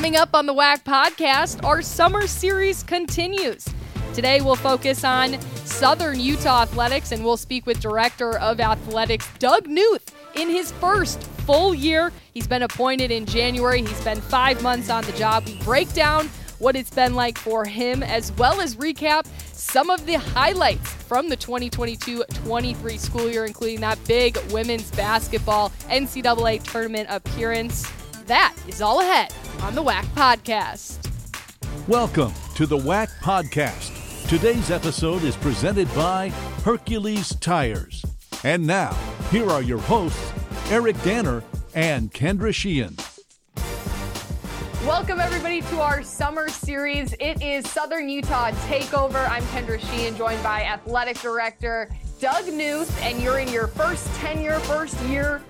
Coming up on the WAC podcast, our summer series continues. Today, we'll focus on Southern Utah athletics and we'll speak with Director of Athletics Doug Knuth in his first full year. He's been appointed in January, he's been five months on the job. We break down what it's been like for him, as well as recap some of the highlights from the 2022 23 school year, including that big women's basketball NCAA tournament appearance. That is all ahead on the WAC podcast. Welcome to the WAC podcast. Today's episode is presented by Hercules Tires. And now, here are your hosts, Eric Danner and Kendra Sheehan. Welcome, everybody, to our summer series. It is Southern Utah Takeover. I'm Kendra Sheehan, joined by Athletic Director Doug Knuth, and you're in your first tenure, first year at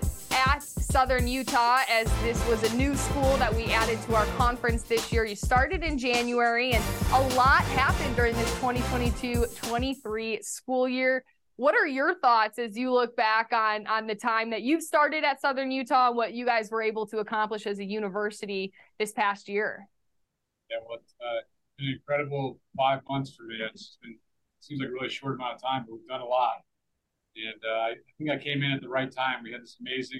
Southern Utah, as this was a new school that we added to our conference this year. You started in January, and a lot happened during this 2022 23 school year. What are your thoughts as you look back on on the time that you've started at Southern Utah and what you guys were able to accomplish as a university this past year? Yeah, well, it's uh, been an incredible five months for me. It's been seems like a really short amount of time, but we've done a lot. And uh, I think I came in at the right time. We had this amazing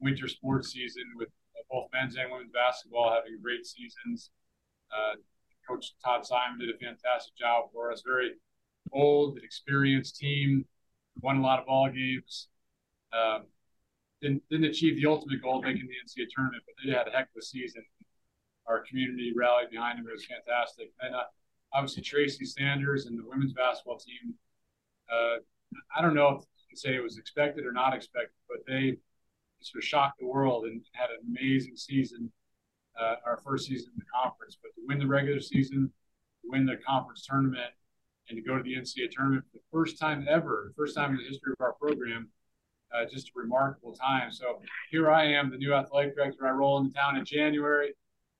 winter sports season with both men's and women's basketball having great seasons. Uh, Coach Todd Simon did a fantastic job for us. Very old, experienced team, won a lot of ball games. Um, didn't, didn't achieve the ultimate goal, making the NCAA tournament, but they had a heck of a season. Our community rallied behind them. It was fantastic. And uh, obviously, Tracy Sanders and the women's basketball team. Uh, I don't know if you can say it was expected or not expected, but they sort of shocked the world and had an amazing season. Uh, our first season in the conference, but to win the regular season, win the conference tournament, and to go to the NCAA tournament for the first time ever, first time in the history of our program. Uh, just a remarkable time. So here I am, the new athletic director. I roll into town in January,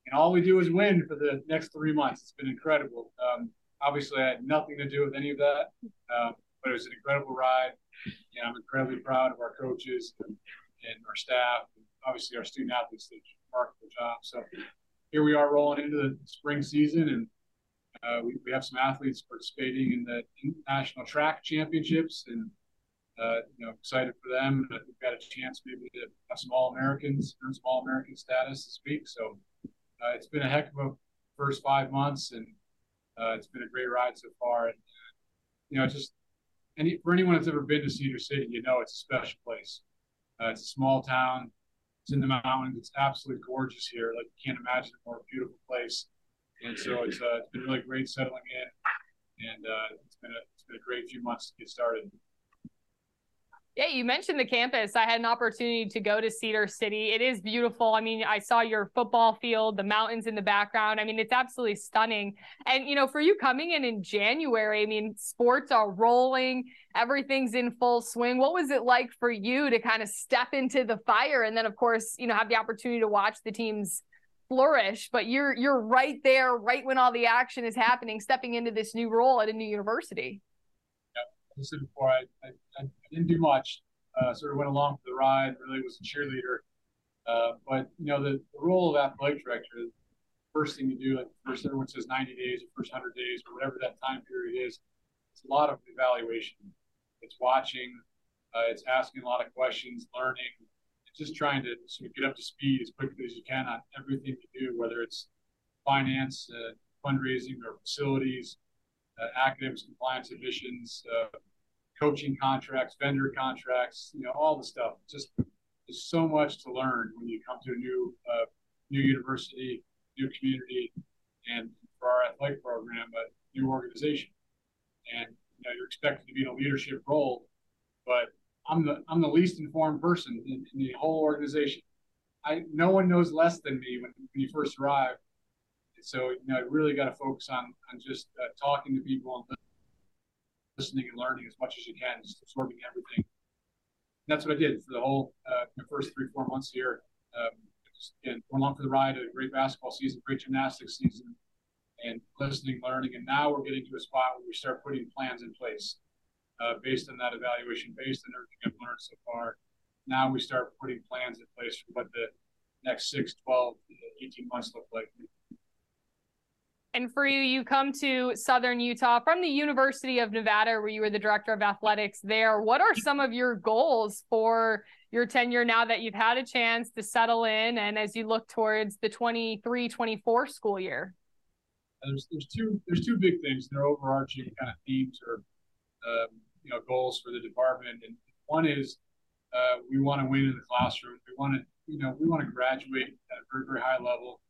and all we do is win for the next three months. It's been incredible. Um, obviously, I had nothing to do with any of that, um, but it was an incredible ride, and I'm incredibly proud of our coaches and, and our staff, and obviously our student athletes did a remarkable job. So here we are rolling into the spring season, and uh, we, we have some athletes participating in the national track championships, and uh, you know, excited for them. We've got a chance maybe to have some All Americans, earn some All American status this week. So uh, it's been a heck of a first five months, and uh, it's been a great ride so far. And you know, just any for anyone that's ever been to Cedar City, you know it's a special place. Uh, it's a small town. It's in the mountains. It's absolutely gorgeous here. Like you can't imagine a more beautiful place. And so it's uh, it's been really great settling in, and uh, it's been a it's been a great few months to get started. Yeah, you mentioned the campus. I had an opportunity to go to Cedar City. It is beautiful. I mean, I saw your football field, the mountains in the background. I mean, it's absolutely stunning. And, you know, for you coming in in January, I mean, sports are rolling, everything's in full swing. What was it like for you to kind of step into the fire and then, of course, you know, have the opportunity to watch the teams flourish, but you're you're right there, right when all the action is happening, stepping into this new role at a new university. I said before, I, I, I didn't do much. Uh, sort of went along for the ride. Really was a cheerleader. Uh, but you know, the, the, role of athletic director, first thing you do, like first everyone says 90 days or first 100 days or whatever that time period is, it's a lot of evaluation. It's watching. Uh, it's asking a lot of questions, learning, just trying to sort of get up to speed as quickly as you can on everything you do, whether it's finance, uh, fundraising, or facilities, uh, academics, compliance admissions, uh, coaching contracts, vendor contracts, you know, all the stuff. Just there's so much to learn when you come to a new uh, new university, new community, and for our athletic program, a new organization. And you know, you're expected to be in a leadership role, but I'm the I'm the least informed person in, in the whole organization. I no one knows less than me when, when you first arrive. So you know, I really got to focus on on just uh, talking to people and listening and learning as much as you can, just absorbing everything. And that's what I did for the whole uh, first three four months here. Um, just, again, going along for the ride, a great basketball season, great gymnastics season, and listening, learning, and now we're getting to a spot where we start putting plans in place uh, based on that evaluation, based on everything I've learned so far. Now we start putting plans in place for what the next 6, 12, 18 months look like. And for you, you come to Southern Utah from the University of Nevada, where you were the director of athletics there. What are some of your goals for your tenure now that you've had a chance to settle in and as you look towards the 23 24 school year? There's, there's two there's two big things. They're overarching kind of themes or um, you know goals for the department, and one is uh, we want to win in the classroom. We want to you know we want to graduate at a very very high level.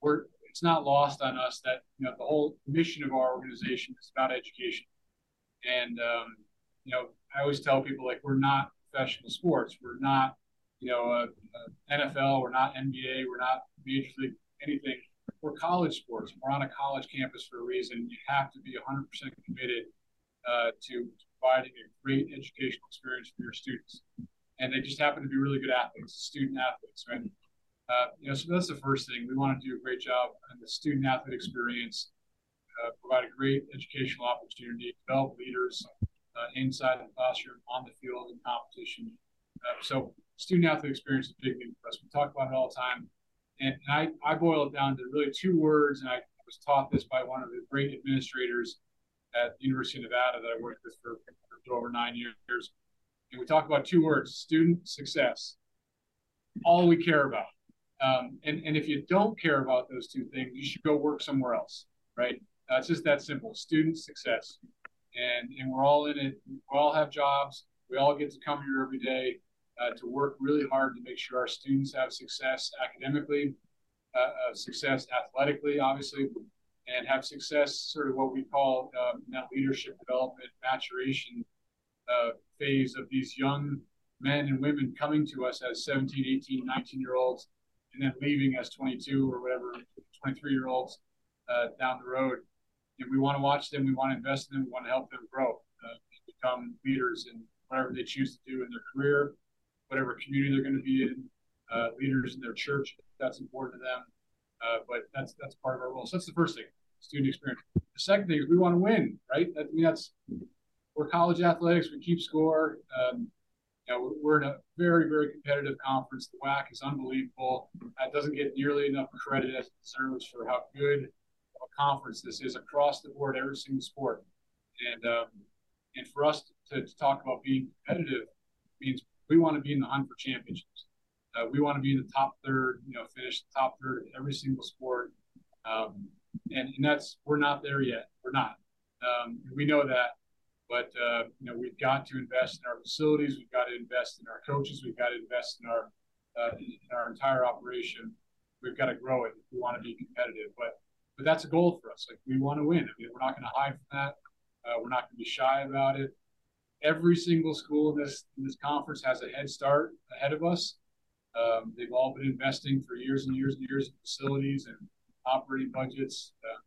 We're it's not lost on us that you know the whole mission of our organization is about education, and um, you know I always tell people like we're not professional sports. We're not you know a, a NFL. We're not NBA. We're not major league anything. We're college sports. We're on a college campus for a reason. You have to be 100% committed uh, to providing a great educational experience for your students. And they just happen to be really good athletes, student athletes, right? Uh, you know, so that's the first thing. We want to do a great job on the student athlete experience, uh, provide a great educational opportunity, develop leaders uh, inside the classroom, on the field, in competition. Uh, so, student athlete experience is a big thing for us. We talk about it all the time. And, and I, I boil it down to really two words, and I was taught this by one of the great administrators at the University of Nevada that I worked with for, for over nine years. And we talk about two words student success. All we care about. Um, and, and if you don't care about those two things, you should go work somewhere else, right? Uh, it's just that simple student success. And, and we're all in it. We all have jobs. We all get to come here every day uh, to work really hard to make sure our students have success academically, uh, uh success athletically, obviously, and have success sort of what we call um, that leadership development maturation uh, phase of these young men and women coming to us as 17, 18, 19 year olds and then leaving as 22 or whatever 23 year olds uh, down the road. And we want to watch them, we want to invest in them, we want to help them grow, uh, become leaders in whatever they choose to do in their career, whatever community they're going to be in, uh, leaders in their church. That's important to them. Uh, but that's that's part of our role. So that's the first thing, student experience. The second thing is we want to win, right? I mean, that's we're college athletics. We keep score. Um, you we're in a very, very competitive conference. The WAC is unbelievable. That doesn't get nearly enough credit as it deserves for how good a conference this is across the board, every single sport. And um, and for us to, to, talk about being competitive means we want to be in the hunt for championships. Uh, we want to be in the top third, you know, finish the top third every single sport. Um, and, and that's, we're not there yet. We're not. Um, we know that. But uh, you know, we've got to invest in our facilities. We've got to invest in our coaches. We've got to invest in our uh, in our entire operation. We've got to grow it if we want to be competitive. But but that's a goal for us. Like we want to win. I mean, we're not going to hide from that. Uh, we're not going to be shy about it. Every single school in this in this conference has a head start ahead of us. Um, they've all been investing for years and years and years in facilities and operating budgets. Uh,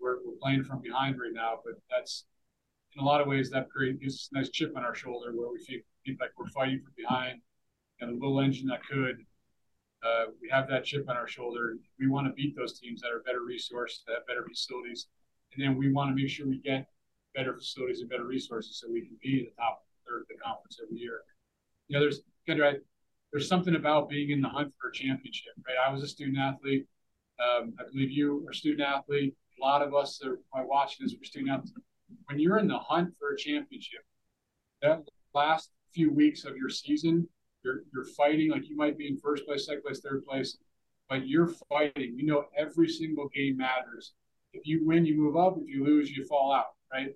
we're, we're playing from behind right now, but that's in a lot of ways that creates gives us a nice chip on our shoulder where we feel, feel like we're fighting from behind and a little engine that could. Uh, we have that chip on our shoulder. We want to beat those teams that are better resourced, that have better facilities, and then we want to make sure we get better facilities and better resources so we can be the top third of the conference every year. You know, there's there's something about being in the hunt for a championship, right? I was a student athlete. Um, I believe you are a student athlete. A lot of us are watching this are student athletes when you're in the hunt for a championship, that last few weeks of your season, you're you're fighting like you might be in first place, second place, third place, but you're fighting. You know every single game matters. If you win, you move up. If you lose, you fall out. Right?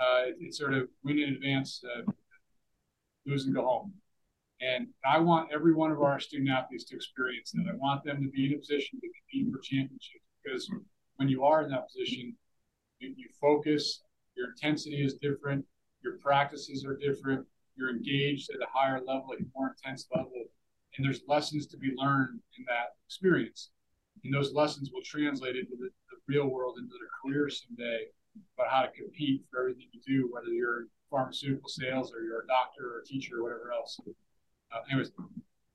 Uh, it, it's sort of win in advance, uh, lose and go home. And I want every one of our student athletes to experience that. I want them to be in a position to compete for championships because when you are in that position, you, you focus your intensity is different. Your practices are different. You're engaged at a higher level, at a more intense level. And there's lessons to be learned in that experience. And those lessons will translate into the, the real world, into the career someday about how to compete for everything you do, whether you're pharmaceutical sales or you're a doctor or a teacher or whatever else. Uh, anyways,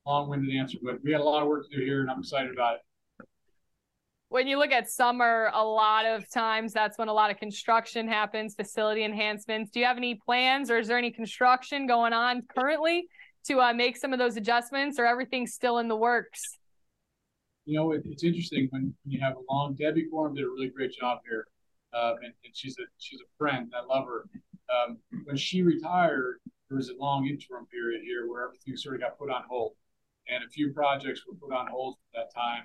long winded answer, but we had a lot of work to do here and I'm excited about it when you look at summer, a lot of times that's when a lot of construction happens, facility enhancements. Do you have any plans or is there any construction going on currently to uh, make some of those adjustments or everything's still in the works? you know, it, it's interesting when you have a long. Debbie Corum did a really great job here, um, and, and, she's a she's a friend. I love her. Um, when she retired, there was a long interim period here where everything sort of got put on hold, and a few projects were put on hold at that time.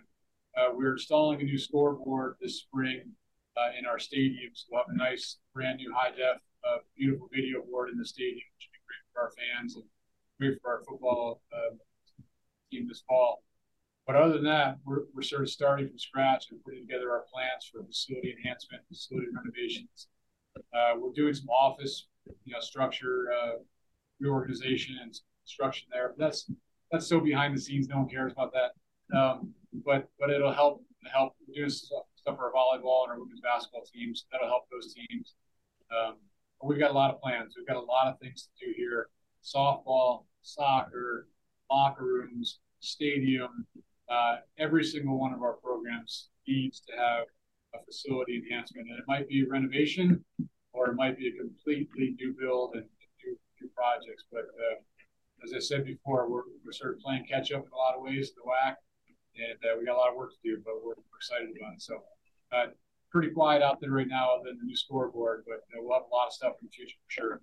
Uh, we're installing a new scoreboard this spring uh, in our stadiums. We'll have a nice brand new high def, uh, beautiful video board in the stadium, which will be great for our fans and great for our football uh, team this fall. But other than that, we're, we're sort of starting from scratch and putting together our plans for facility enhancement, facility renovations. Uh, we're doing some office, you know, structure uh, reorganization and construction there. But that's that's so behind the scenes. No one cares about that. Um, but but it'll help help. Stuff, stuff for our volleyball and our women's basketball teams. That'll help those teams. Um, we've got a lot of plans. We've got a lot of things to do here: softball, soccer, locker rooms, stadium, uh, every single one of our programs needs to have a facility enhancement, and it might be renovation, or it might be a completely new build and new, new projects. But uh, as I said before, we're, we're sort of playing catch up in a lot of ways, the WAC, and uh, we got a lot of work to do, but we're, excited about it. So, uh, pretty quiet out there right now, than the new scoreboard, but uh, we'll have a lot of stuff in the future for sure.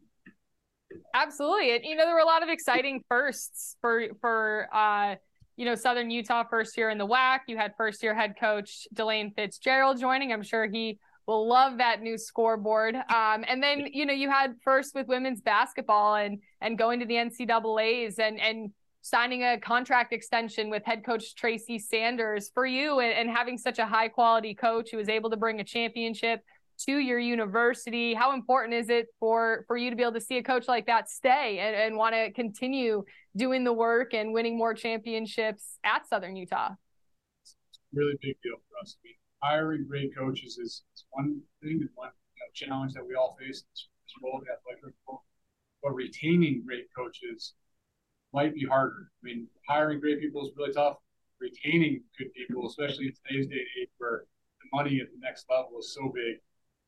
Absolutely, and you know there were a lot of exciting firsts for for uh, you know, Southern Utah first year in the WAC. You had first year head coach Delane Fitzgerald joining. I'm sure he will love that new scoreboard. Um, and then, you know, you had first with women's basketball and and going to the NCAA's and and signing a contract extension with head coach Tracy Sanders for you and, and having such a high quality coach who was able to bring a championship to your university. How important is it for for you to be able to see a coach like that stay and, and want to continue doing the work and winning more championships at southern utah? Really big deal for us. I mean, hiring great coaches is, is one thing and one you know, challenge that we all face role of athletic but retaining great coaches might be harder i mean hiring great people is really tough retaining good people especially in today's day and age where the money at the next level is so big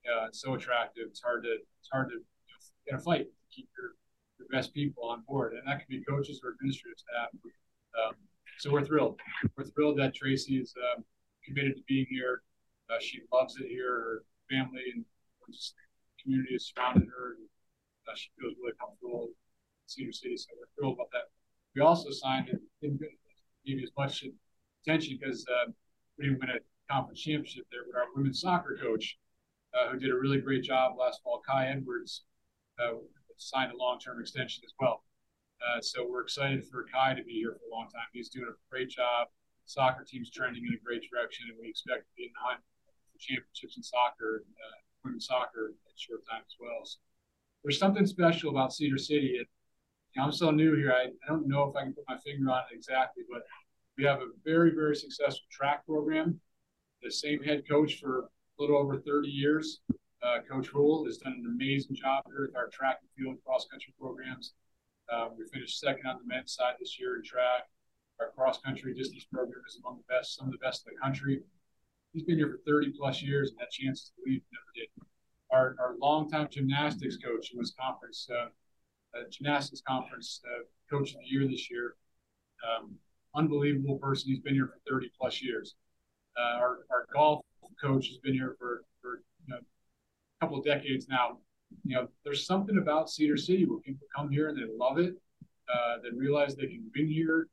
uh, so attractive. It's hard to it's hard to get a fight to keep your, your best people on board, and that can be coaches or administrative staff. Um, so we're thrilled. We're thrilled that Tracy is um, committed to being here. Uh, she loves it here. Her family and just community has surrounded her. And, uh, she feels really comfortable in Cedar City, so we're thrilled about that. We also signed it didn't give you as much attention because uh, we didn't win a conference championship there, but our women's soccer coach uh, who did a really great job last fall. Kai Edwards uh, signed a long-term extension as well. Uh, so we're excited for Kai to be here for a long time. He's doing a great job. Soccer team's trending in a great direction, and we expect to be in the hunt for championships in soccer, uh, women's soccer at short time as well. So there's something special about Cedar City. I'm so new here. I, I don't know if I can put my finger on it exactly, but we have a very, very successful track program. The same head coach for a little over 30 years. Uh, Coach Houle has done an amazing job here with our track and field cross country programs. Uh, we finished second on the men's side this year in track. Our cross country distance program is among the best, some of the best in the country. He's been here for 30 plus years and had chances to leave, never did. Our, our longtime gymnastics coach was conference, uh, uh, gymnastics conference coach of the year this year. Um, unbelievable person. He's been here for 30 plus years. Uh, our, our golf coach has been here for, for you know, a couple of decades now. You know, there's something about Cedar City where people come here and they love it. Uh, they realize they can win here,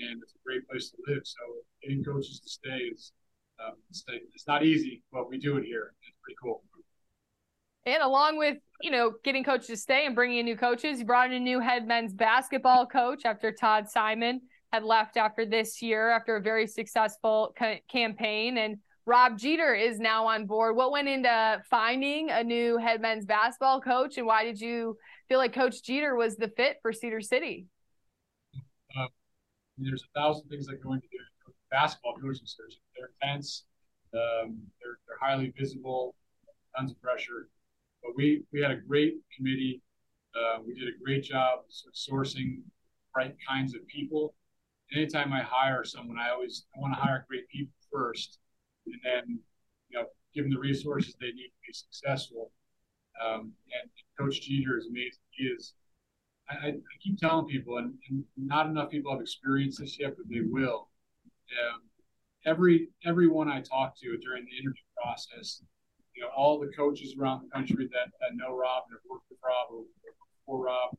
and it's a great place to live. So getting coaches to stay is um, stay, it's not easy, but we do it here. It's pretty cool. And along with you know getting coaches to stay and bringing in new coaches, you brought in a new head men's basketball coach after Todd Simon had left after this year after a very successful ca- campaign and Rob Jeter is now on board. What went into finding a new head men's basketball coach, and why did you feel like Coach Jeter was the fit for Cedar City? Uh, there's a thousand things that go into the basketball search. They're intense. Um, they're, they're highly visible, tons of pressure. But we we had a great committee. Uh, we did a great job sourcing right kinds of people. Anytime I hire someone, I always I want to hire great people first and then you know give them the resources they need to be successful. Um, and Coach Jeter is amazing. He is. I, I keep telling people, and, and, not enough people have experienced this yet, but they will. Um, every everyone I talked to during the interview process, you know, all the coaches around the country that, that know Rob and have worked with Rob or for Rob,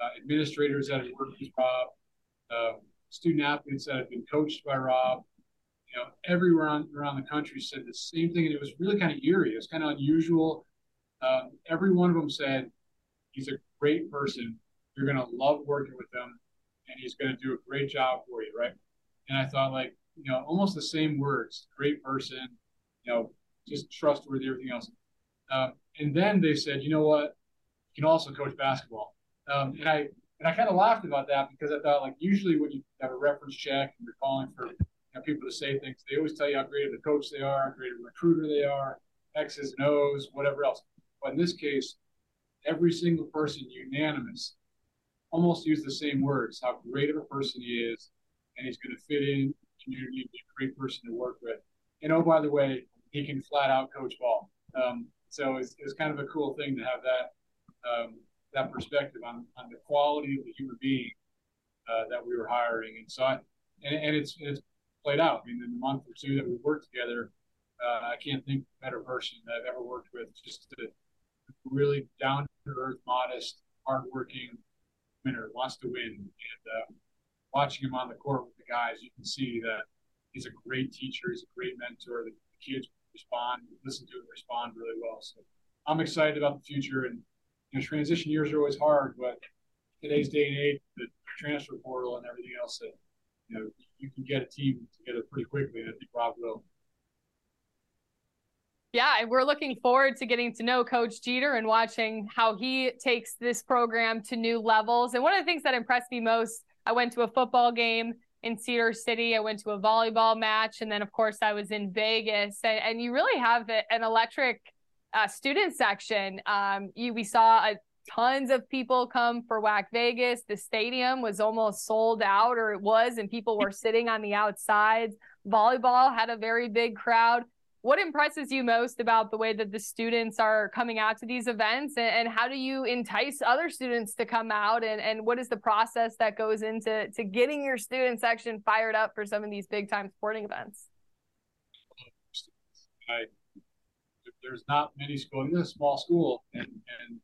uh, administrators that have worked with Rob, uh, student athletes that have been coached by Rob, you know, everywhere around, around the country said the same thing, and it was really kind of eerie. It was kind of unusual. Um, every one of them said he's a great person. You're going to love working with him, and he's going to do a great job for you, right? And I thought, like, you know, almost the same words: great person, you know, just trustworthy, everything else. Um, and then they said, you know what? You can also coach basketball. Um, and I and I kind of laughed about that because I thought, like, usually when you have a reference check and you're calling for you know, people to say things, they always tell you how great of a coach they are, how great of a recruiter they are, X's and O's, whatever else. But in this case, every single person unanimous almost used the same words, how great of a person he is, and he's going to fit in the community, be a great person to work with. And oh, by the way, he can flat out coach ball. Um, so it's, it's kind of a cool thing to have that um, that perspective on, on the quality of the human being uh, that we were hiring. And so I, and, and it's it's played out. I mean, in the month or two that we worked together, uh, I can't think of a better person that I've ever worked with. Just a really down to earth, modest, hardworking winner, wants to win. And uh, watching him on the court with the guys, you can see that he's a great teacher. He's a great mentor. The, the kids respond, listen to him, respond really well. So I'm excited about the future. And you know, transition years are always hard, but today's day and age, the transfer portal and everything else, that you know, you can get a team together pretty quickly. And I think Rob will. Yeah, and we're looking forward to getting to know Coach Jeter and watching how he takes this program to new levels. And one of the things that impressed me most, I went to a football game in Cedar City. I went to a volleyball match, and then of course I was in Vegas. And, and you really have an electric uh, student section. Um, you we saw a, tons of people come for WAC Vegas. The stadium was almost sold out, or it was, and people were sitting on the outsides. Volleyball had a very big crowd. What impresses you most about the way that the students are coming out to these events, and, and how do you entice other students to come out? And, and what is the process that goes into to getting your student section fired up for some of these big time sporting events? I there's not many schools. It's a small school, and, and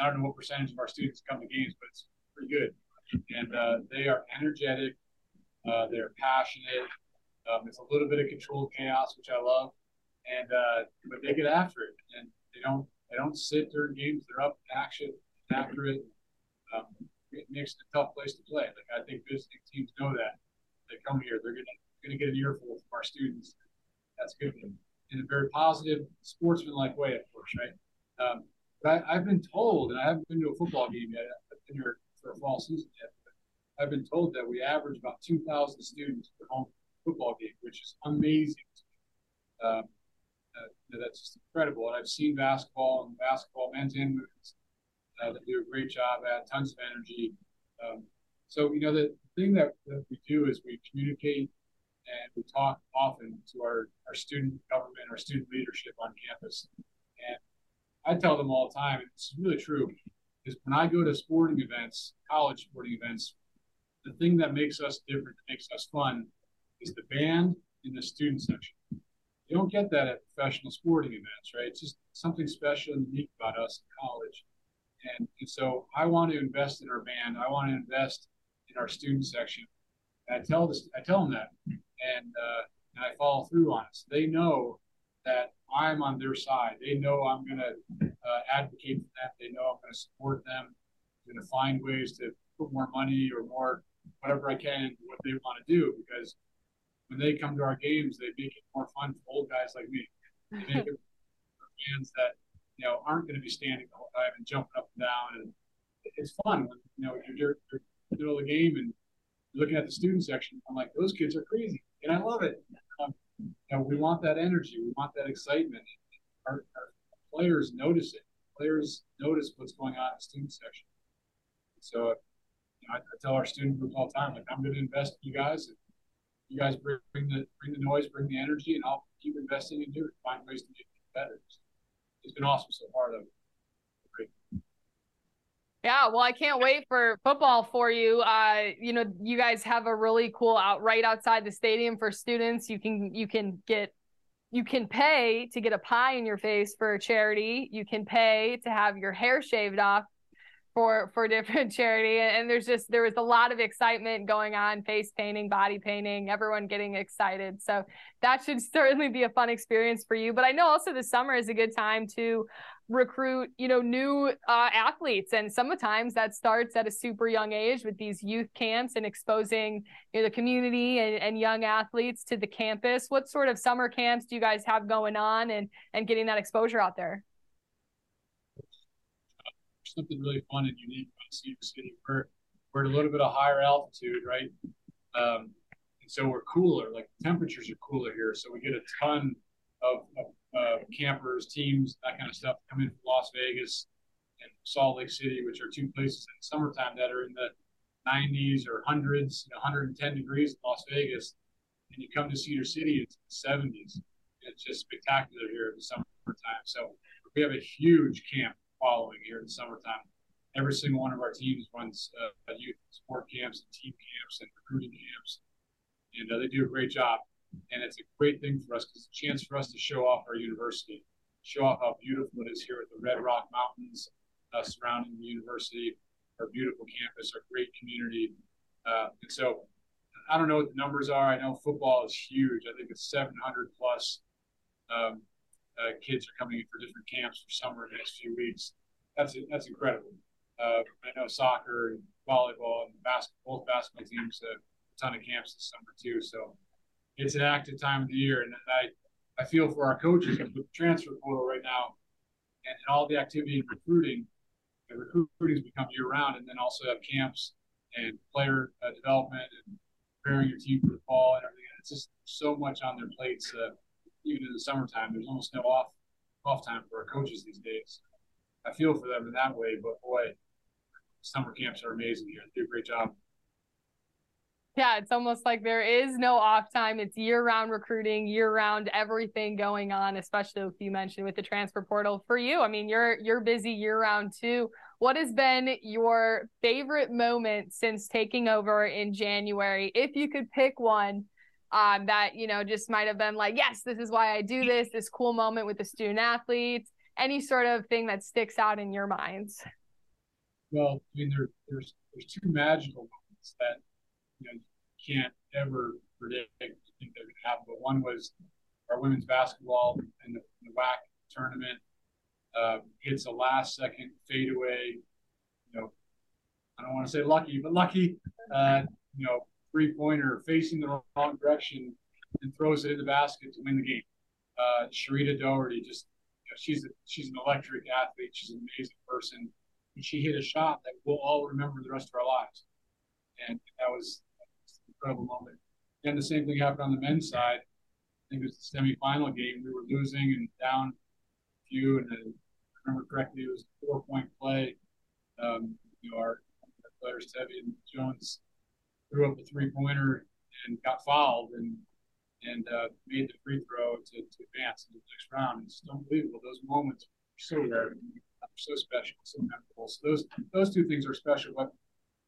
I don't know what percentage of our students come to games, but it's pretty good. And uh, they are energetic. Uh, they're passionate. Um, it's a little bit of controlled chaos, which I love. And uh, but they get after it, and they don't they don't sit during games. They're up action after it. Um, it makes it a tough place to play. Like I think visiting teams know that. They come here, they're gonna gonna get an earful from our students. That's good in a very positive, sportsmanlike way, of course, right? Um, but I, have been told, and I haven't been to a football game yet. I've been here for a fall season yet. But I've been told that we average about 2,000 students per home football game, which is amazing. Um, uh, that's just incredible. And I've seen basketball and basketball men's and women's uh, that do a great job at tons of energy. Um, so you know the thing that, that we do is we communicate and we talk often to our, our student government, our student leadership on campus. And I tell them all the time, and it's really true, is when I go to sporting events, college sporting events, the thing that makes us different, that makes us fun, is the band in the student section. You don't get that at professional sporting events, right? It's just something special and unique about us in college. And, and so I want to invest in our band. I want to invest in our student section. And I tell this, I tell them that, and uh, and I follow through on it. So they know that I'm on their side. They know I'm going to uh, advocate for them. They know I'm going to support them. I'm going to find ways to put more money or more whatever I can into what they want to do because when they come to our games, they make it more fun for old guys like me. They make it for fans that you know aren't going to be standing all the whole time and jumping up and down, and it's fun when you know you're, you're in the middle of the game and looking at the student section. I'm like, those kids are crazy and I love it. Um, you know, we want that energy, we want that excitement. Our, our players notice it. Players notice what's going on in the student section. So, you know, I, I, tell our student group all the time, like, I'm going to invest in you guys. You guys bring, the bring the noise, bring the energy, and I'll keep investing and do. Find ways to it better. It's been awesome so far, though. Yeah, well, I can't wait for football for you. Uh, you know, you guys have a really cool out right outside the stadium for students. You can you can get you can pay to get a pie in your face for a charity. You can pay to have your hair shaved off for for different charity. And there's just there was a lot of excitement going on face painting body painting everyone getting excited. So that should certainly be a fun experience for you. But i know also the summer is a good time to recruit you know new uh, athletes. And sometimes that starts at a super young age with these youth camps and exposing you know, the community and, and young athletes to the campus. What sort of summer camps do you guys have going on and and getting that exposure out there something really fun and unique Cedar City. We're we're at a little bit of higher altitude, right? Um, and so we're cooler. Like temperatures are cooler here, so we get a ton of, of uh, campers, teams, that kind of stuff come in from Las Vegas and Salt Lake City, which are two places in summertime that are in the 90s or hundreds, you know, 110 degrees in Las Vegas, and you come to Cedar City, it's the 70s. It's just spectacular here in the summertime. So we have a huge camp following here in the summertime. Every single one of our teams runs uh, youth sport camps and team camps and recruiting camps, and uh, they do a great job. And it's a great thing for us because it's a chance for us to show off our university, show off how beautiful it is here at the Red Rock Mountains uh, surrounding the university, our beautiful campus, our great community. Uh, and so I don't know what the numbers are. I know football is huge. I think it's 700 plus um, uh, kids are coming in for different camps for summer in the next few weeks. That's that's incredible. Uh, I know soccer and volleyball and basketball, both basketball teams have a ton of camps this summer too. So it's an active time of the year, and I I feel for our coaches with the transfer portal right now, and, and all the activity in recruiting. The recruiting has become year round, and then also have camps and player uh, development and preparing your team for the fall and everything. It's just so much on their plates. Uh, even in the summertime, there's almost no off off time for our coaches these days. I feel for them in that way, but boy, summer camps are amazing here. They do a great job. Yeah, it's almost like there is no off time. It's year round recruiting, year round everything going on, especially if you mentioned with the transfer portal. For you, I mean, you're you're busy year round too. What has been your favorite moment since taking over in January? If you could pick one, um, that you know just might have been like yes this is why i do this this cool moment with the student athletes any sort of thing that sticks out in your minds. Well i mean there, there's there's two magical moments that you know you can't ever predict you think they're going to happen but one was our women's basketball in the, in the WAC tournament. Uh, hits a last second fadeaway you know i don't want to say lucky but lucky uh, you know three pointer facing the wrong direction and throws it in the basket to win the game. Uh, Cherita Daugherty, just you know, she's a, she's an electric athlete. She's an amazing person, and she hit a shot that we'll all remember the rest of our lives. And that was, that was an incredible moment. And the same thing happened on the men's side. I think it was the semifinal game. We were losing and down a few, and I remember correctly, it was a four point play. Um, you know, our, players, Tevian Jones, threw up a three pointer and got fouled and and uh, made the free throw to, to advance into the next round. It's unbelievable. Those moments are so rare, are so special, so memorable. So those those two things are special. But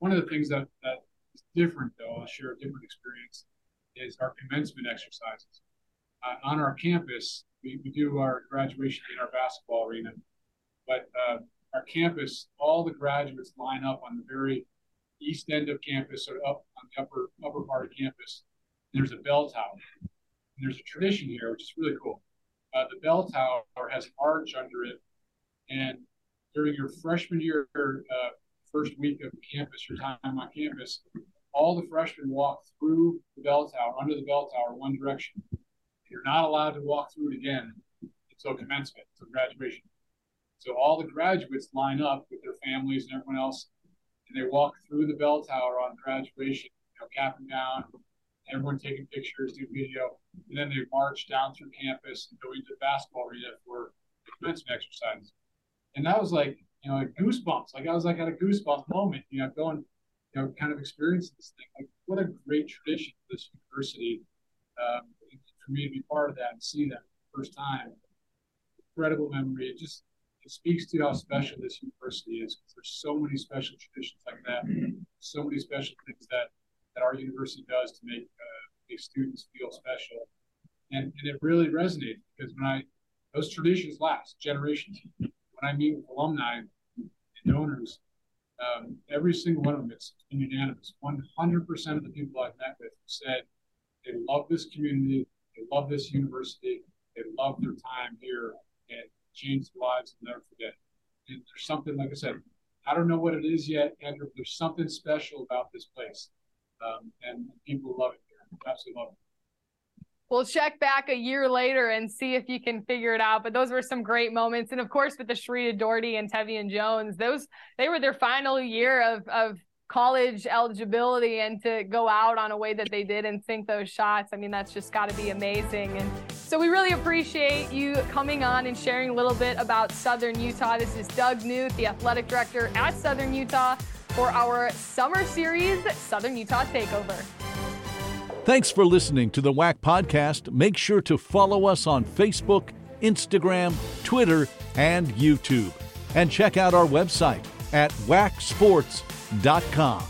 one of the things that that is different, though, I'll share a different experience, is our commencement exercises. Uh, on our campus, we, we do our graduation in our basketball arena, but uh, our campus, all the graduates line up on the very east end of campus, or up on the upper upper part of campus. There's a bell tower. And there's a tradition here, which is really cool. Uh, the bell tower has an arch under it, and during your freshman year, uh, first week of campus, your time on campus, all the freshmen walk through the bell tower, under the bell tower, one direction. You're not allowed to walk through it again until commencement, until graduation. So all the graduates line up with their families and everyone else and they walk through the bell tower on graduation, you know, cap and down, everyone taking pictures, do video, and then they march down through campus and go into the basketball arena for commencement exercises. And that was like, you know, like goosebumps. Like I was like at a goosebump moment, you know, going, you know, kind of experiencing this thing. Like what a great tradition for this university. Um, for me to be part of that and see that first time. Incredible memory. It just it speaks to how special this university is because there's so many special traditions like that, so many special things that that our university does to make uh, make students feel special, and and it really resonates because when I those traditions last generations. When I meet with alumni and donors, um, every single one of them, been unanimous. 100% of the people I've met with said they love this community, they love this university, they love their time here, and changed lives and never forget. And there's something, like I said, I don't know what it is yet, Andrew, but there's something special about this place. Um, and people love it here. Absolutely love it. We'll check back a year later and see if you can figure it out. But those were some great moments. And of course, with the Cherita Daugherty and Tevian Jones, those they were their final year of of college eligibility and to go out on a way that they did and sink those shots. I mean, that's just got to be amazing. And so we really appreciate you coming on and sharing a little bit about Southern Utah. This is Doug Knuth, the athletic director at Southern Utah, for our summer series, Southern Utah Takeover. Thanks for listening to the WAC podcast. Make sure to follow us on Facebook, Instagram, Twitter, and YouTube. And check out our website at wacsports.com.